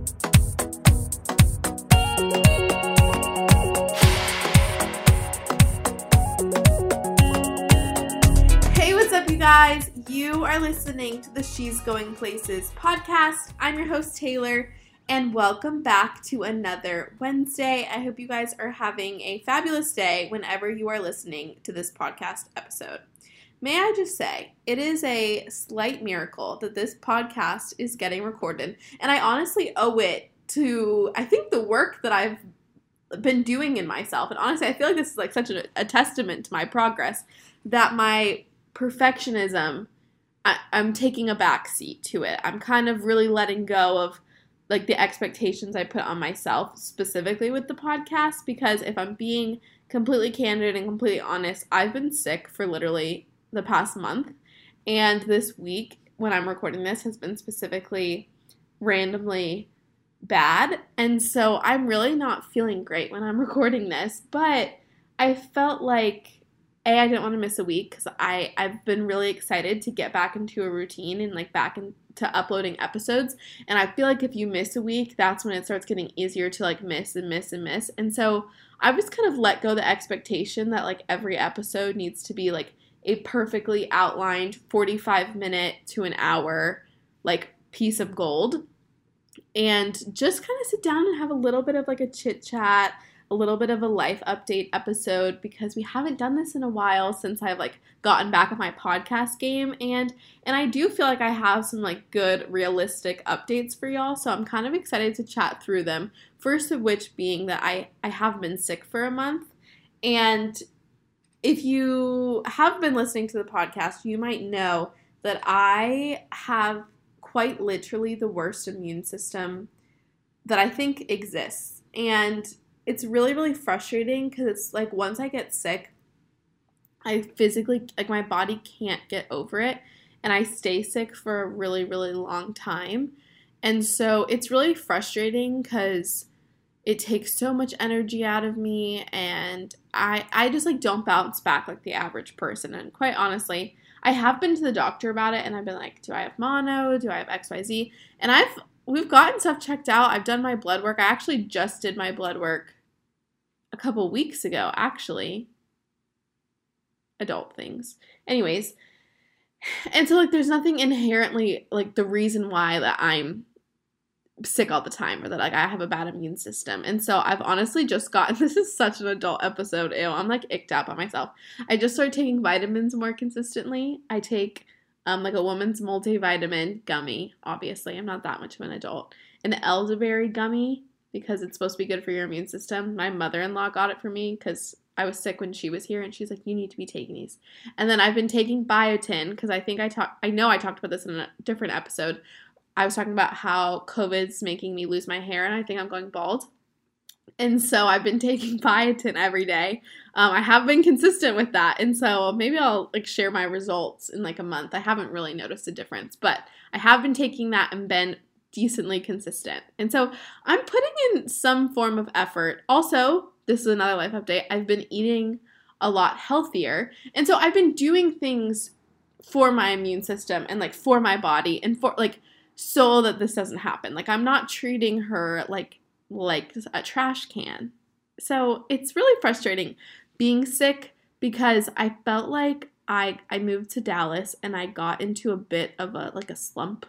Hey, what's up, you guys? You are listening to the She's Going Places podcast. I'm your host, Taylor, and welcome back to another Wednesday. I hope you guys are having a fabulous day whenever you are listening to this podcast episode. May I just say, it is a slight miracle that this podcast is getting recorded, and I honestly owe it to, I think, the work that I've been doing in myself. And honestly, I feel like this is like such a, a testament to my progress that my perfectionism I, I'm taking a back seat to it. I'm kind of really letting go of like the expectations I put on myself specifically with the podcast because if I'm being completely candid and completely honest, I've been sick for literally the past month and this week when I'm recording this has been specifically randomly bad and so I'm really not feeling great when I'm recording this, but I felt like a I didn't want to miss a week because I I've been really excited to get back into a routine and like back into uploading episodes. And I feel like if you miss a week, that's when it starts getting easier to like miss and miss and miss. And so I've just kind of let go the expectation that like every episode needs to be like a perfectly outlined 45 minute to an hour like piece of gold. And just kind of sit down and have a little bit of like a chit chat a little bit of a life update episode because we haven't done this in a while since I've like gotten back on my podcast game. And and I do feel like I have some like good realistic updates for y'all so I'm kind of excited to chat through them. First of which being that I I have been sick for a month and if you have been listening to the podcast you might know that I have quite literally the worst immune system that I think exists. And it's really really frustrating because it's like once I get sick, I physically like my body can't get over it, and I stay sick for a really really long time, and so it's really frustrating because it takes so much energy out of me and I I just like don't bounce back like the average person and quite honestly I have been to the doctor about it and I've been like do I have mono do I have XYZ and I've we've gotten stuff checked out I've done my blood work I actually just did my blood work a couple weeks ago, actually. Adult things. Anyways, and so like there's nothing inherently like the reason why that I'm sick all the time or that like I have a bad immune system. And so I've honestly just gotten this is such an adult episode. Ew, I'm like icked out by myself. I just started taking vitamins more consistently. I take um like a woman's multivitamin gummy. Obviously, I'm not that much of an adult. An elderberry gummy because it's supposed to be good for your immune system. My mother in law got it for me because I was sick when she was here, and she's like, "You need to be taking these." And then I've been taking biotin because I think I talked. I know I talked about this in a different episode. I was talking about how COVID's making me lose my hair, and I think I'm going bald. And so I've been taking biotin every day. Um, I have been consistent with that, and so maybe I'll like share my results in like a month. I haven't really noticed a difference, but I have been taking that and been decently consistent. And so I'm putting in some form of effort. Also, this is another life update. I've been eating a lot healthier. And so I've been doing things for my immune system and like for my body and for like so that this doesn't happen. Like I'm not treating her like like a trash can. So it's really frustrating being sick because I felt like I I moved to Dallas and I got into a bit of a like a slump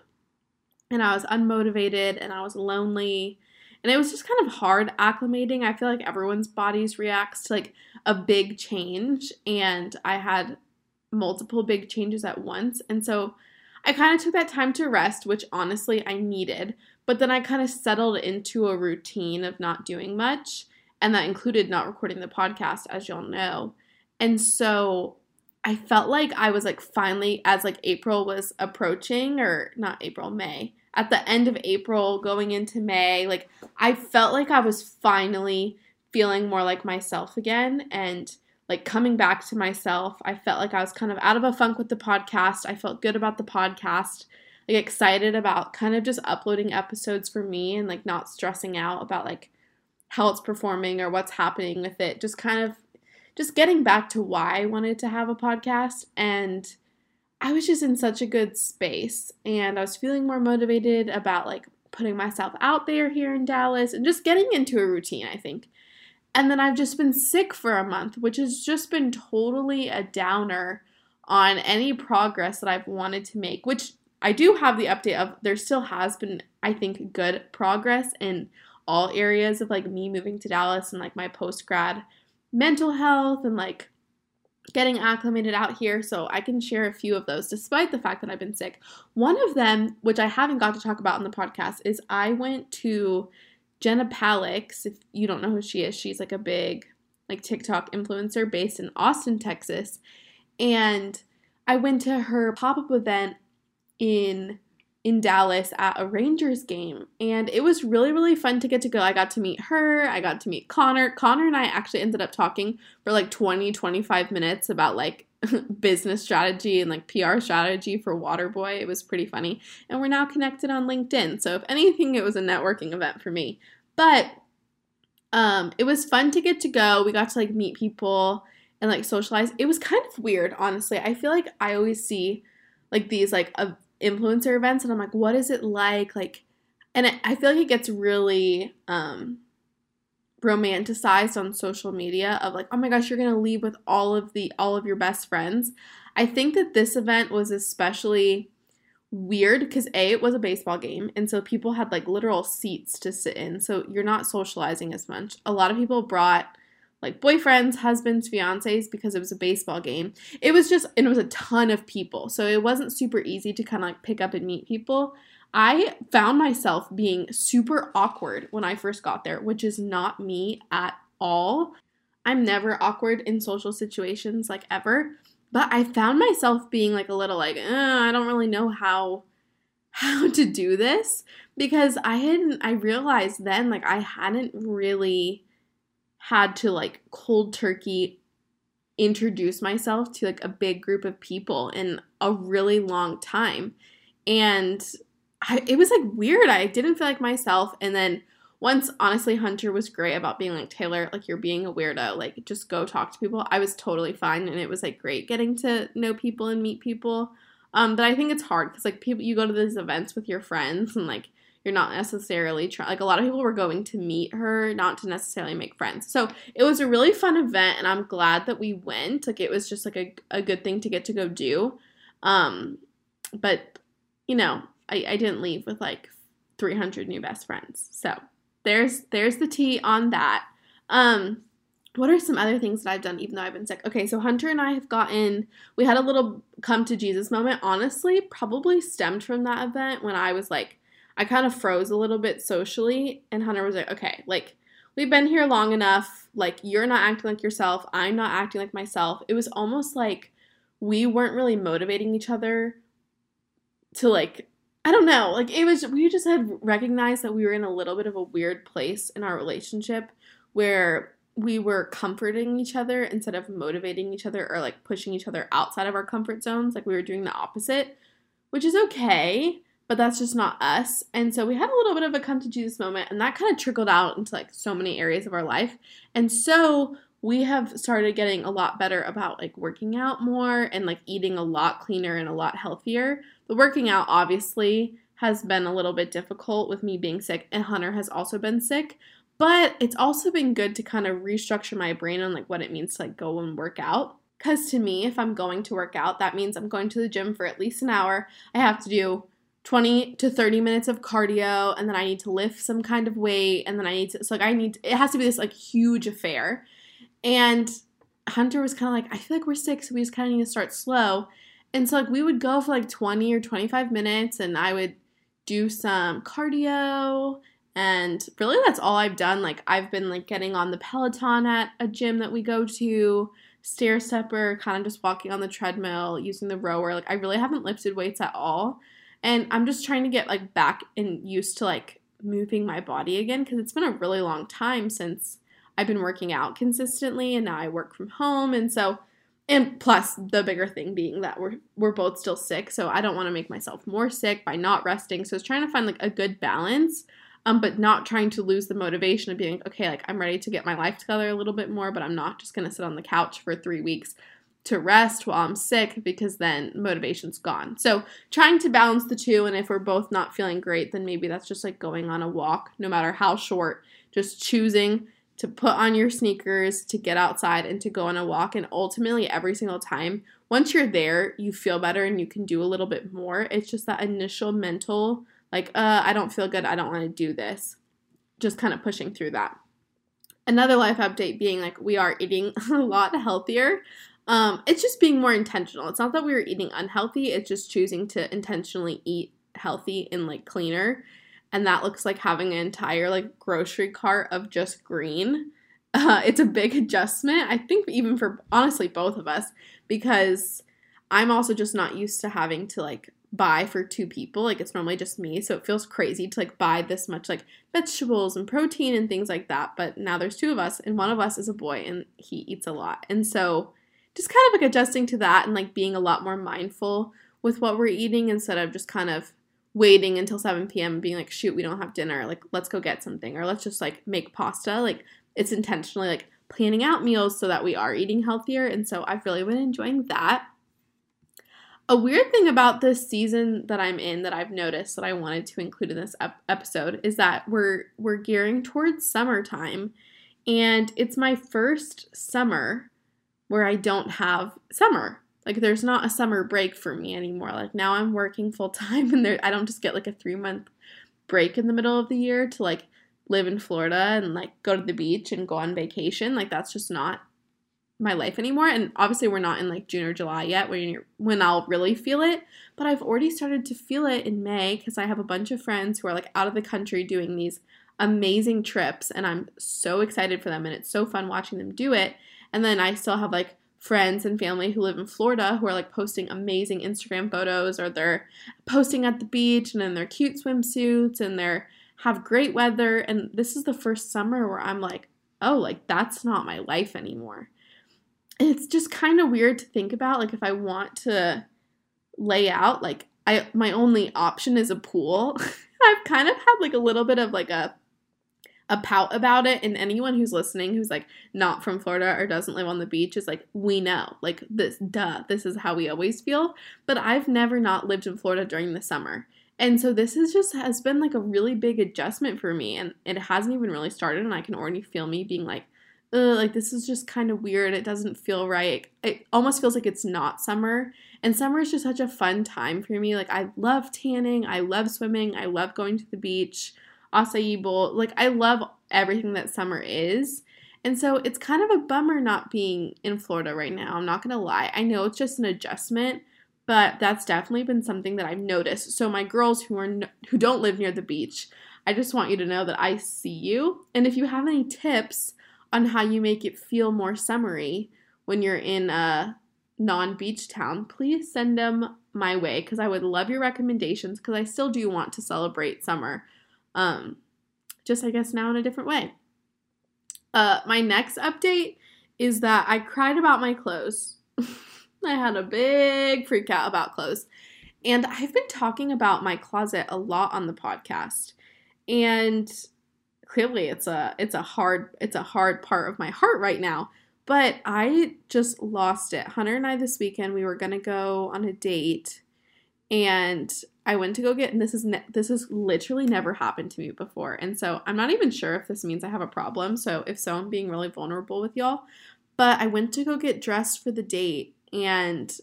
and I was unmotivated and I was lonely. And it was just kind of hard acclimating. I feel like everyone's bodies reacts to like a big change and I had multiple big changes at once. And so I kind of took that time to rest, which honestly I needed. But then I kind of settled into a routine of not doing much, and that included not recording the podcast as y'all know. And so I felt like I was like finally as like April was approaching or not April, May at the end of April going into May, like I felt like I was finally feeling more like myself again and like coming back to myself. I felt like I was kind of out of a funk with the podcast. I felt good about the podcast, like excited about kind of just uploading episodes for me and like not stressing out about like how it's performing or what's happening with it. Just kind of just getting back to why I wanted to have a podcast and I was just in such a good space and I was feeling more motivated about like putting myself out there here in Dallas and just getting into a routine, I think. And then I've just been sick for a month, which has just been totally a downer on any progress that I've wanted to make, which I do have the update of there still has been, I think, good progress in all areas of like me moving to Dallas and like my post grad mental health and like getting acclimated out here. So I can share a few of those despite the fact that I've been sick. One of them, which I haven't got to talk about in the podcast, is I went to Jenna Palix. If you don't know who she is, she's like a big like TikTok influencer based in Austin, Texas. And I went to her pop-up event in in Dallas at a Rangers game and it was really really fun to get to go. I got to meet her, I got to meet Connor. Connor and I actually ended up talking for like 20 25 minutes about like business strategy and like PR strategy for Waterboy. It was pretty funny. And we're now connected on LinkedIn. So if anything it was a networking event for me. But um it was fun to get to go. We got to like meet people and like socialize. It was kind of weird, honestly. I feel like I always see like these like uh, influencer events and I'm like, what is it like? Like, and it, I feel like it gets really um, romanticized on social media of like, oh my gosh, you're gonna leave with all of the all of your best friends. I think that this event was especially weird because a it was a baseball game and so people had like literal seats to sit in so you're not socializing as much a lot of people brought like boyfriends, husbands, fiancés because it was a baseball game. It was just, and it was a ton of people. So it wasn't super easy to kind of like pick up and meet people. I found myself being super awkward when I first got there, which is not me at all. I'm never awkward in social situations, like ever. But I found myself being like a little like, eh, I don't really know how how to do this because I hadn't I realized then like I hadn't really had to like cold turkey introduce myself to like a big group of people in a really long time. And I, it was like weird. I didn't feel like myself. And then once, honestly, Hunter was great about being like, Taylor, like you're being a weirdo. Like just go talk to people. I was totally fine. And it was like great getting to know people and meet people. Um, but I think it's hard because like people, you go to these events with your friends and like you're not necessarily trying like a lot of people were going to meet her not to necessarily make friends so it was a really fun event and i'm glad that we went like it was just like a, a good thing to get to go do um but you know I, I didn't leave with like 300 new best friends so there's there's the tea on that um what are some other things that I've done even though I've been sick? Okay, so Hunter and I have gotten, we had a little come to Jesus moment. Honestly, probably stemmed from that event when I was like I kind of froze a little bit socially, and Hunter was like, okay, like, we've been here long enough. Like, you're not acting like yourself. I'm not acting like myself. It was almost like we weren't really motivating each other to, like, I don't know. Like, it was, we just had recognized that we were in a little bit of a weird place in our relationship where we were comforting each other instead of motivating each other or like pushing each other outside of our comfort zones. Like, we were doing the opposite, which is okay but that's just not us. And so we had a little bit of a come to Jesus moment, and that kind of trickled out into like so many areas of our life. And so we have started getting a lot better about like working out more and like eating a lot cleaner and a lot healthier. The working out obviously has been a little bit difficult with me being sick, and Hunter has also been sick. But it's also been good to kind of restructure my brain on like what it means to like go and work out. Because to me, if I'm going to work out, that means I'm going to the gym for at least an hour. I have to do 20 to 30 minutes of cardio and then I need to lift some kind of weight and then I need to so like I need to, it has to be this like huge affair. And Hunter was kind of like I feel like we're sick so we just kind of need to start slow. And so like we would go for like 20 or 25 minutes and I would do some cardio and really that's all I've done. Like I've been like getting on the Peloton at a gym that we go to, stair stepper, kind of just walking on the treadmill, using the rower. Like I really haven't lifted weights at all. And I'm just trying to get like back and used to like moving my body again because it's been a really long time since I've been working out consistently and now I work from home and so and plus the bigger thing being that we're we're both still sick so I don't want to make myself more sick by not resting so it's trying to find like a good balance um but not trying to lose the motivation of being okay like I'm ready to get my life together a little bit more but I'm not just going to sit on the couch for 3 weeks to rest while I'm sick because then motivation's gone. So, trying to balance the two, and if we're both not feeling great, then maybe that's just like going on a walk, no matter how short, just choosing to put on your sneakers, to get outside, and to go on a walk. And ultimately, every single time, once you're there, you feel better and you can do a little bit more. It's just that initial mental, like, uh, I don't feel good, I don't want to do this. Just kind of pushing through that. Another life update being like, we are eating a lot healthier. Um, it's just being more intentional. It's not that we were eating unhealthy, it's just choosing to intentionally eat healthy and like cleaner and that looks like having an entire like grocery cart of just green. Uh, it's a big adjustment, I think, even for honestly both of us, because I'm also just not used to having to like buy for two people. Like it's normally just me, so it feels crazy to like buy this much like vegetables and protein and things like that. But now there's two of us, and one of us is a boy, and he eats a lot, and so just kind of like adjusting to that and like being a lot more mindful with what we're eating instead of just kind of waiting until 7 p.m. and being like, shoot, we don't have dinner. Like, let's go get something. Or let's just like make pasta. Like, it's intentionally like planning out meals so that we are eating healthier. And so I've really been enjoying that. A weird thing about this season that I'm in that I've noticed that I wanted to include in this ep- episode is that we're we're gearing towards summertime and it's my first summer where I don't have summer like there's not a summer break for me anymore. Like now I'm working full time and there I don't just get like a 3 month break in the middle of the year to like live in Florida and like go to the beach and go on vacation. Like that's just not my life anymore. And obviously we're not in like June or July yet when you're, when I'll really feel it, but I've already started to feel it in May cuz I have a bunch of friends who are like out of the country doing these amazing trips and I'm so excited for them and it's so fun watching them do it. And then I still have like friends and family who live in Florida who are like posting amazing Instagram photos or they're posting at the beach and in their cute swimsuits and they're have great weather and this is the first summer where I'm like, "Oh, like that's not my life anymore." And it's just kind of weird to think about like if I want to lay out like I my only option is a pool. I've kind of had like a little bit of like a a pout about it and anyone who's listening who's like not from Florida or doesn't live on the beach is like we know like this duh this is how we always feel. But I've never not lived in Florida during the summer. And so this is just has been like a really big adjustment for me and it hasn't even really started and I can already feel me being like like this is just kind of weird. It doesn't feel right. It almost feels like it's not summer. And summer is just such a fun time for me. Like I love tanning. I love swimming. I love going to the beach acai bowl. Like I love everything that summer is. And so it's kind of a bummer not being in Florida right now. I'm not going to lie. I know it's just an adjustment, but that's definitely been something that I've noticed. So my girls who are no, who don't live near the beach, I just want you to know that I see you. And if you have any tips on how you make it feel more summery when you're in a non-beach town, please send them my way cuz I would love your recommendations cuz I still do want to celebrate summer um, just I guess now in a different way. Uh, my next update is that I cried about my clothes. I had a big freak out about clothes. And I've been talking about my closet a lot on the podcast. And clearly it's a it's a hard it's a hard part of my heart right now. But I just lost it. Hunter and I this weekend we were going to go on a date and I went to go get, and this is ne- this has literally never happened to me before, and so I'm not even sure if this means I have a problem. So if so, I'm being really vulnerable with y'all. But I went to go get dressed for the date, and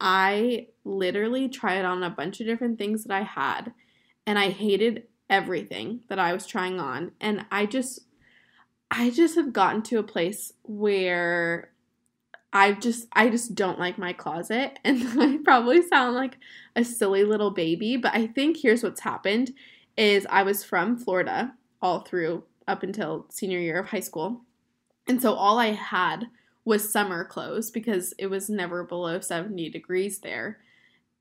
I literally tried on a bunch of different things that I had, and I hated everything that I was trying on, and I just, I just have gotten to a place where I just I just don't like my closet and I probably sound like a silly little baby, but I think here's what's happened is I was from Florida all through up until senior year of high school. And so all I had was summer clothes because it was never below 70 degrees there.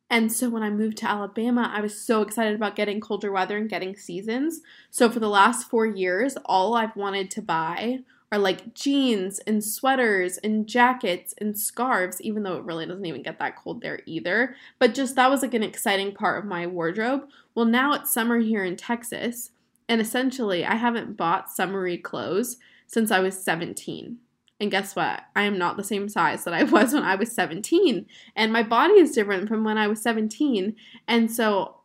And so when I moved to Alabama, I was so excited about getting colder weather and getting seasons. So for the last 4 years, all I've wanted to buy are like jeans and sweaters and jackets and scarves, even though it really doesn't even get that cold there either. But just that was like an exciting part of my wardrobe. Well, now it's summer here in Texas, and essentially I haven't bought summery clothes since I was 17. And guess what? I am not the same size that I was when I was 17. And my body is different from when I was 17. And so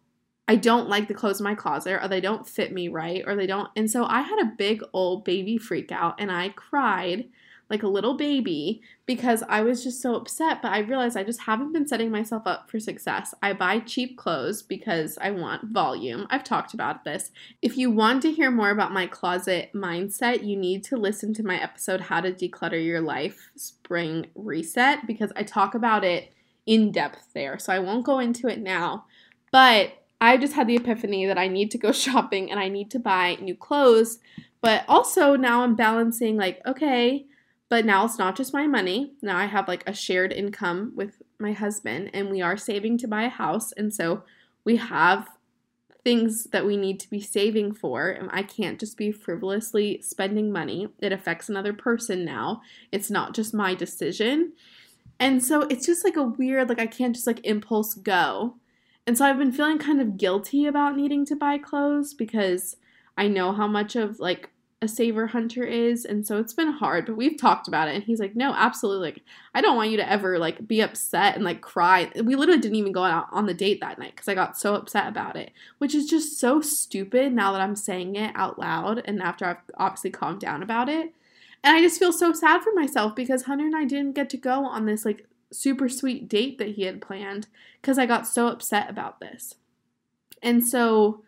I don't like the clothes in my closet or they don't fit me right or they don't. And so I had a big old baby freak out and I cried like a little baby because I was just so upset. But I realized I just haven't been setting myself up for success. I buy cheap clothes because I want volume. I've talked about this. If you want to hear more about my closet mindset, you need to listen to my episode, How to Declutter Your Life Spring Reset, because I talk about it in depth there. So I won't go into it now. But I just had the epiphany that I need to go shopping and I need to buy new clothes. But also now I'm balancing, like, okay, but now it's not just my money. Now I have like a shared income with my husband, and we are saving to buy a house. And so we have things that we need to be saving for. And I can't just be frivolously spending money. It affects another person now. It's not just my decision. And so it's just like a weird, like, I can't just like impulse go. And so I've been feeling kind of guilty about needing to buy clothes because I know how much of like a saver hunter is and so it's been hard but we've talked about it and he's like no absolutely like i don't want you to ever like be upset and like cry. We literally didn't even go out on the date that night because i got so upset about it which is just so stupid now that i'm saying it out loud and after i've obviously calmed down about it. And i just feel so sad for myself because hunter and i didn't get to go on this like super sweet date that he had planned because i got so upset about this and so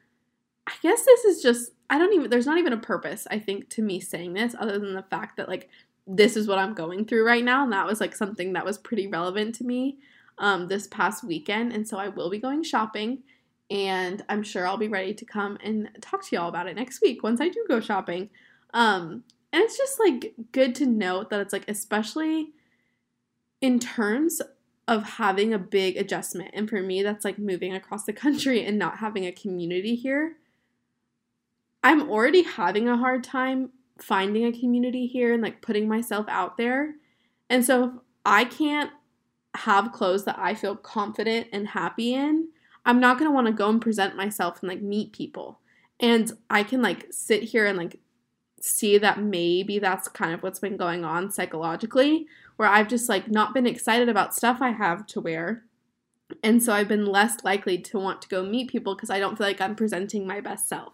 i guess this is just I don't even, there's not even a purpose, I think, to me saying this other than the fact that, like, this is what I'm going through right now. And that was, like, something that was pretty relevant to me um, this past weekend. And so I will be going shopping. And I'm sure I'll be ready to come and talk to y'all about it next week once I do go shopping. Um, and it's just like good to note that it's like, especially in terms of having a big adjustment. And for me, that's like moving across the country and not having a community here. I'm already having a hard time finding a community here and like putting myself out there. And so if I can't have clothes that I feel confident and happy in, I'm not going to want to go and present myself and like meet people. And I can like sit here and like see that maybe that's kind of what's been going on psychologically, where I've just like not been excited about stuff I have to wear. And so I've been less likely to want to go meet people because I don't feel like I'm presenting my best self.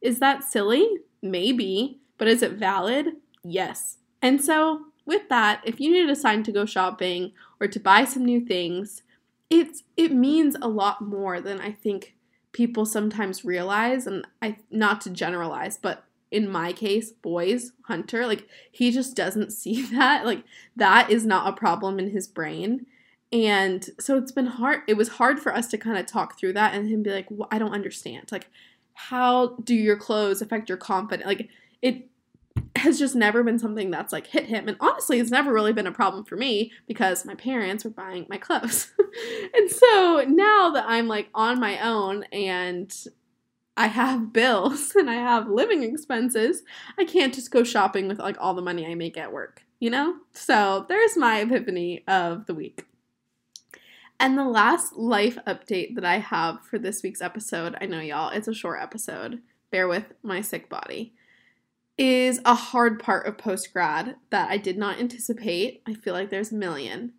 Is that silly? Maybe. But is it valid? Yes. And so, with that, if you need a sign to go shopping or to buy some new things, it's it means a lot more than I think people sometimes realize and I not to generalize, but in my case, boys, Hunter, like he just doesn't see that. Like that is not a problem in his brain. And so it's been hard. It was hard for us to kind of talk through that and him be like, well, I don't understand. Like, how do your clothes affect your confidence? Like it has just never been something that's like hit him. And honestly, it's never really been a problem for me because my parents were buying my clothes. and so now that I'm like on my own and I have bills and I have living expenses, I can't just go shopping with like all the money I make at work, you know? So there's my epiphany of the week. And the last life update that I have for this week's episode, I know y'all, it's a short episode, bear with my sick body, is a hard part of post grad that I did not anticipate. I feel like there's a million.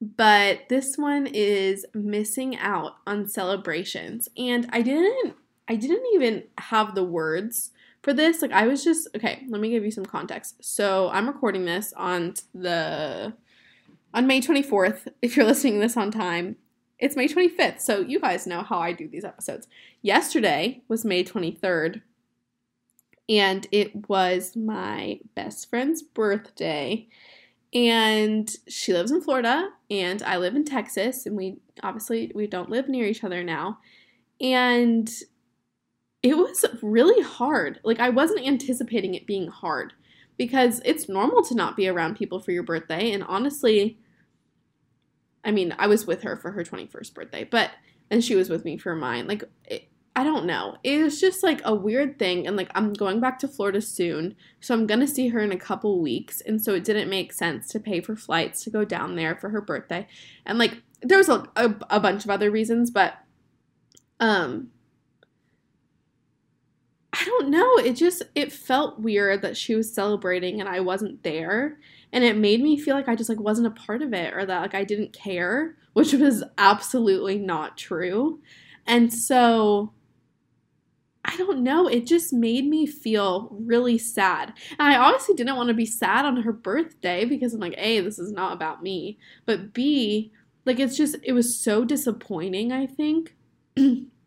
But this one is missing out on celebrations. And I didn't I didn't even have the words for this. Like I was just okay, let me give you some context. So I'm recording this on the on May 24th, if you're listening to this on time, it's May 25th. So you guys know how I do these episodes. Yesterday was May 23rd, and it was my best friend's birthday. And she lives in Florida, and I live in Texas, and we obviously we don't live near each other now. And it was really hard. Like I wasn't anticipating it being hard because it's normal to not be around people for your birthday. And honestly, I mean, I was with her for her 21st birthday, but, and she was with me for mine. Like, it, I don't know. It was just like a weird thing. And like, I'm going back to Florida soon. So I'm going to see her in a couple weeks. And so it didn't make sense to pay for flights to go down there for her birthday. And like, there was a, a, a bunch of other reasons, but, um, I don't know. It just it felt weird that she was celebrating and I wasn't there. And it made me feel like I just like wasn't a part of it or that like I didn't care, which was absolutely not true. And so I don't know, it just made me feel really sad. And I obviously didn't want to be sad on her birthday because I'm like, A, this is not about me. But B, like it's just it was so disappointing, I think.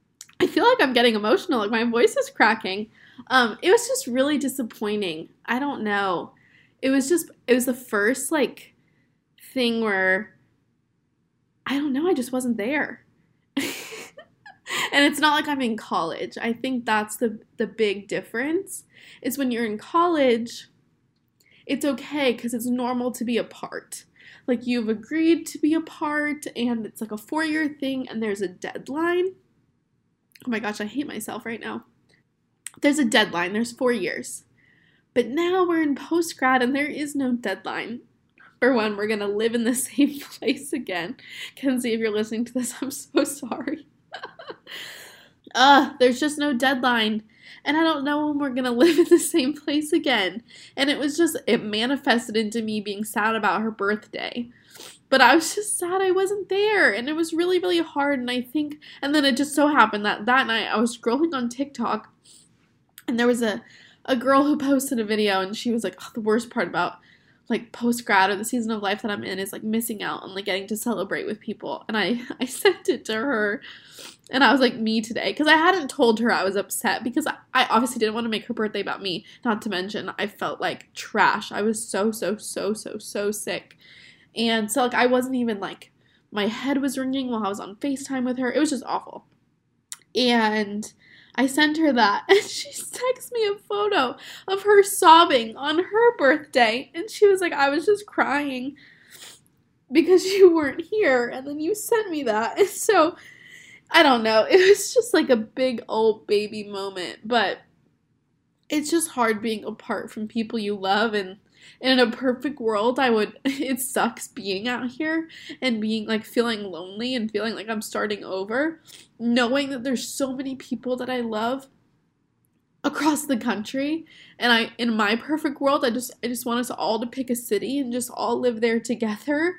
I feel like I'm getting emotional, like my voice is cracking. Um, it was just really disappointing. I don't know. It was just it was the first like thing where I don't know, I just wasn't there. and it's not like I'm in college. I think that's the the big difference. Is when you're in college, it's okay cuz it's normal to be apart. Like you've agreed to be apart and it's like a 4-year thing and there's a deadline Oh my gosh, I hate myself right now. There's a deadline, there's four years. But now we're in post grad and there is no deadline for when we're gonna live in the same place again. Kenzie, if you're listening to this, I'm so sorry. uh, there's just no deadline. And I don't know when we're gonna live in the same place again. And it was just, it manifested into me being sad about her birthday but I was just sad I wasn't there and it was really really hard and I think and then it just so happened that that night I was scrolling on TikTok and there was a a girl who posted a video and she was like oh, the worst part about like post grad or the season of life that I'm in is like missing out on like getting to celebrate with people. And I I sent it to her and I was like me today because I hadn't told her I was upset because I, I obviously didn't want to make her birthday about me not to mention I felt like trash. I was so so so so so sick and so like I wasn't even like my head was ringing while I was on FaceTime with her. It was just awful. And I sent her that and she texts me a photo of her sobbing on her birthday. And she was like, I was just crying because you weren't here. And then you sent me that. And so I don't know. It was just like a big old baby moment. But it's just hard being apart from people you love and in a perfect world i would it sucks being out here and being like feeling lonely and feeling like i'm starting over knowing that there's so many people that i love across the country. And i in my perfect world i just i just want us all to pick a city and just all live there together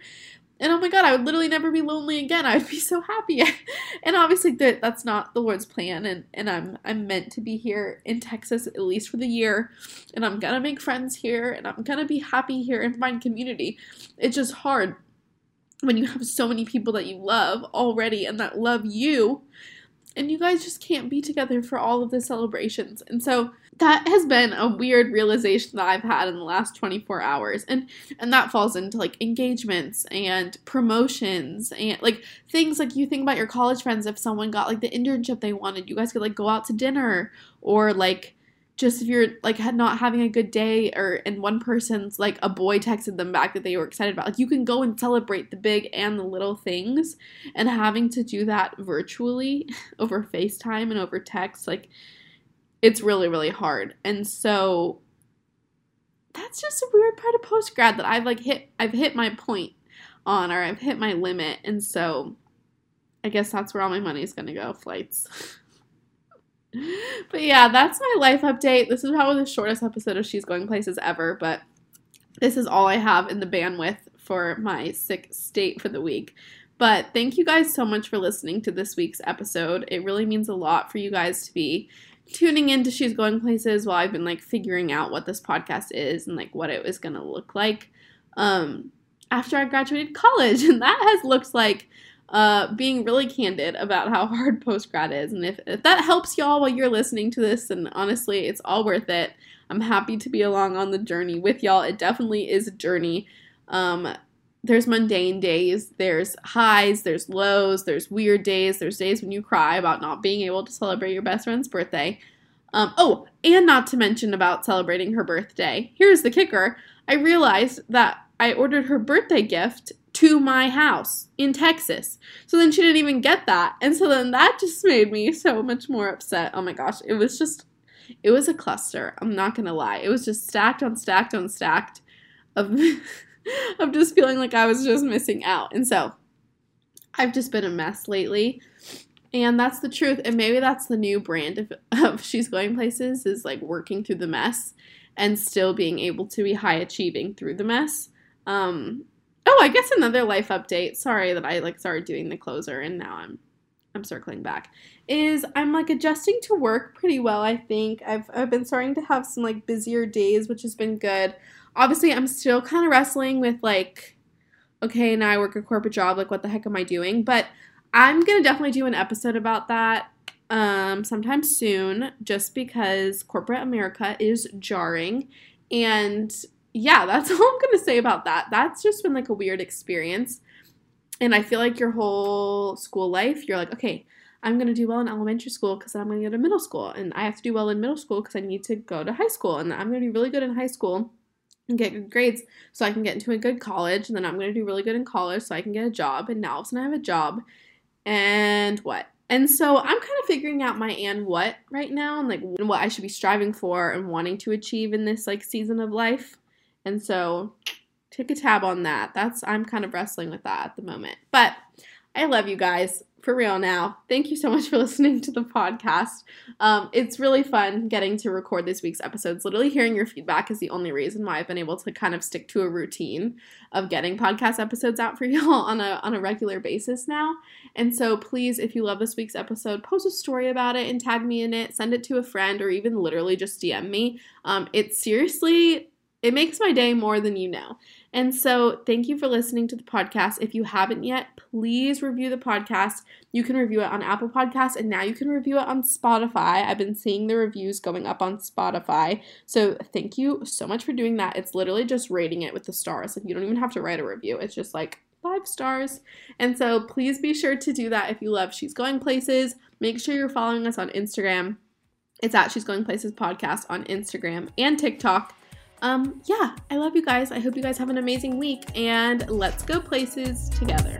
and oh my god, I would literally never be lonely again. I would be so happy. and obviously that that's not the Lord's plan and and I'm I'm meant to be here in Texas at least for the year and I'm to make friends here and I'm to be happy here and find community. It's just hard when you have so many people that you love already and that love you and you guys just can't be together for all of the celebrations. And so that has been a weird realization that I've had in the last 24 hours. And and that falls into like engagements and promotions and like things like you think about your college friends if someone got like the internship they wanted, you guys could like go out to dinner or like just if you're like not having a good day or and one person's like a boy texted them back that they were excited about like you can go and celebrate the big and the little things and having to do that virtually over FaceTime and over text like it's really really hard. And so that's just a weird part of post grad that I've like hit I've hit my point on or I've hit my limit. And so I guess that's where all my money is going to go flights but yeah, that's my life update. This is probably the shortest episode of She's Going Places ever, but this is all I have in the bandwidth for my sick state for the week. But thank you guys so much for listening to this week's episode. It really means a lot for you guys to be tuning into She's Going Places while I've been like figuring out what this podcast is and like what it was to look like um after I graduated college and that has looked like uh, being really candid about how hard post grad is. And if, if that helps y'all while you're listening to this, and honestly, it's all worth it. I'm happy to be along on the journey with y'all. It definitely is a journey. Um, there's mundane days, there's highs, there's lows, there's weird days, there's days when you cry about not being able to celebrate your best friend's birthday. Um, oh, and not to mention about celebrating her birthday. Here's the kicker I realized that I ordered her birthday gift to my house in Texas. So then she didn't even get that. And so then that just made me so much more upset. Oh my gosh, it was just it was a cluster. I'm not to lie. It was just stacked on stacked on stacked of of just feeling like I was just missing out. And so I've just been a mess lately. And that's the truth. And maybe that's the new brand of, of She's Going Places is like working through the mess and still being able to be high achieving through the mess. Um, oh, I guess another life update. Sorry that I like started doing the closer and now I'm I'm circling back. Is I'm like adjusting to work pretty well, I think. I've I've been starting to have some like busier days, which has been good. Obviously, I'm still kind of wrestling with like okay, now I work a corporate job, like what the heck am I doing? But I'm going to definitely do an episode about that um, sometime soon just because corporate America is jarring. And yeah, that's all I'm to say about that. That's just been like a weird experience. And I feel like your whole school life, you're like, okay, I'm to do well in elementary school because I'm to go to middle school. And I have to do well in middle school because I need to go to high school. And I'm to be really good in high school and get good grades so I can get into a good college. And then I'm to do really good in college so I can get a job. And now all of a sudden I have a job. And what? And so I'm kind of figuring out my and what right now and like what I should be striving for and wanting to achieve in this like season of life. And so take a tab on that. That's I'm kind of wrestling with that at the moment. But I love you guys for real now. Thank you so much for listening to the podcast. Um, it's really fun getting to record this week's episodes. Literally, hearing your feedback is the only reason why I've been able to kind of stick to a routine of getting podcast episodes out for y'all on a on a regular basis now. And so, please, if you love this week's episode, post a story about it and tag me in it. Send it to a friend, or even literally just DM me. Um, it seriously it makes my day more than you know. And so, thank you for listening to the podcast. If you haven't yet, please review the podcast. You can review it on Apple Podcasts and now you can review it on Spotify. I've been seeing the reviews going up on Spotify. So, thank you so much for doing that. It's literally just rating it with the stars. Like, you don't even have to write a review, it's just like five stars. And so, please be sure to do that if you love She's Going Places. Make sure you're following us on Instagram. It's at She's Going Places Podcast on Instagram and TikTok um, yeah, I love you guys. I hope you guys have an amazing week and let's go places together.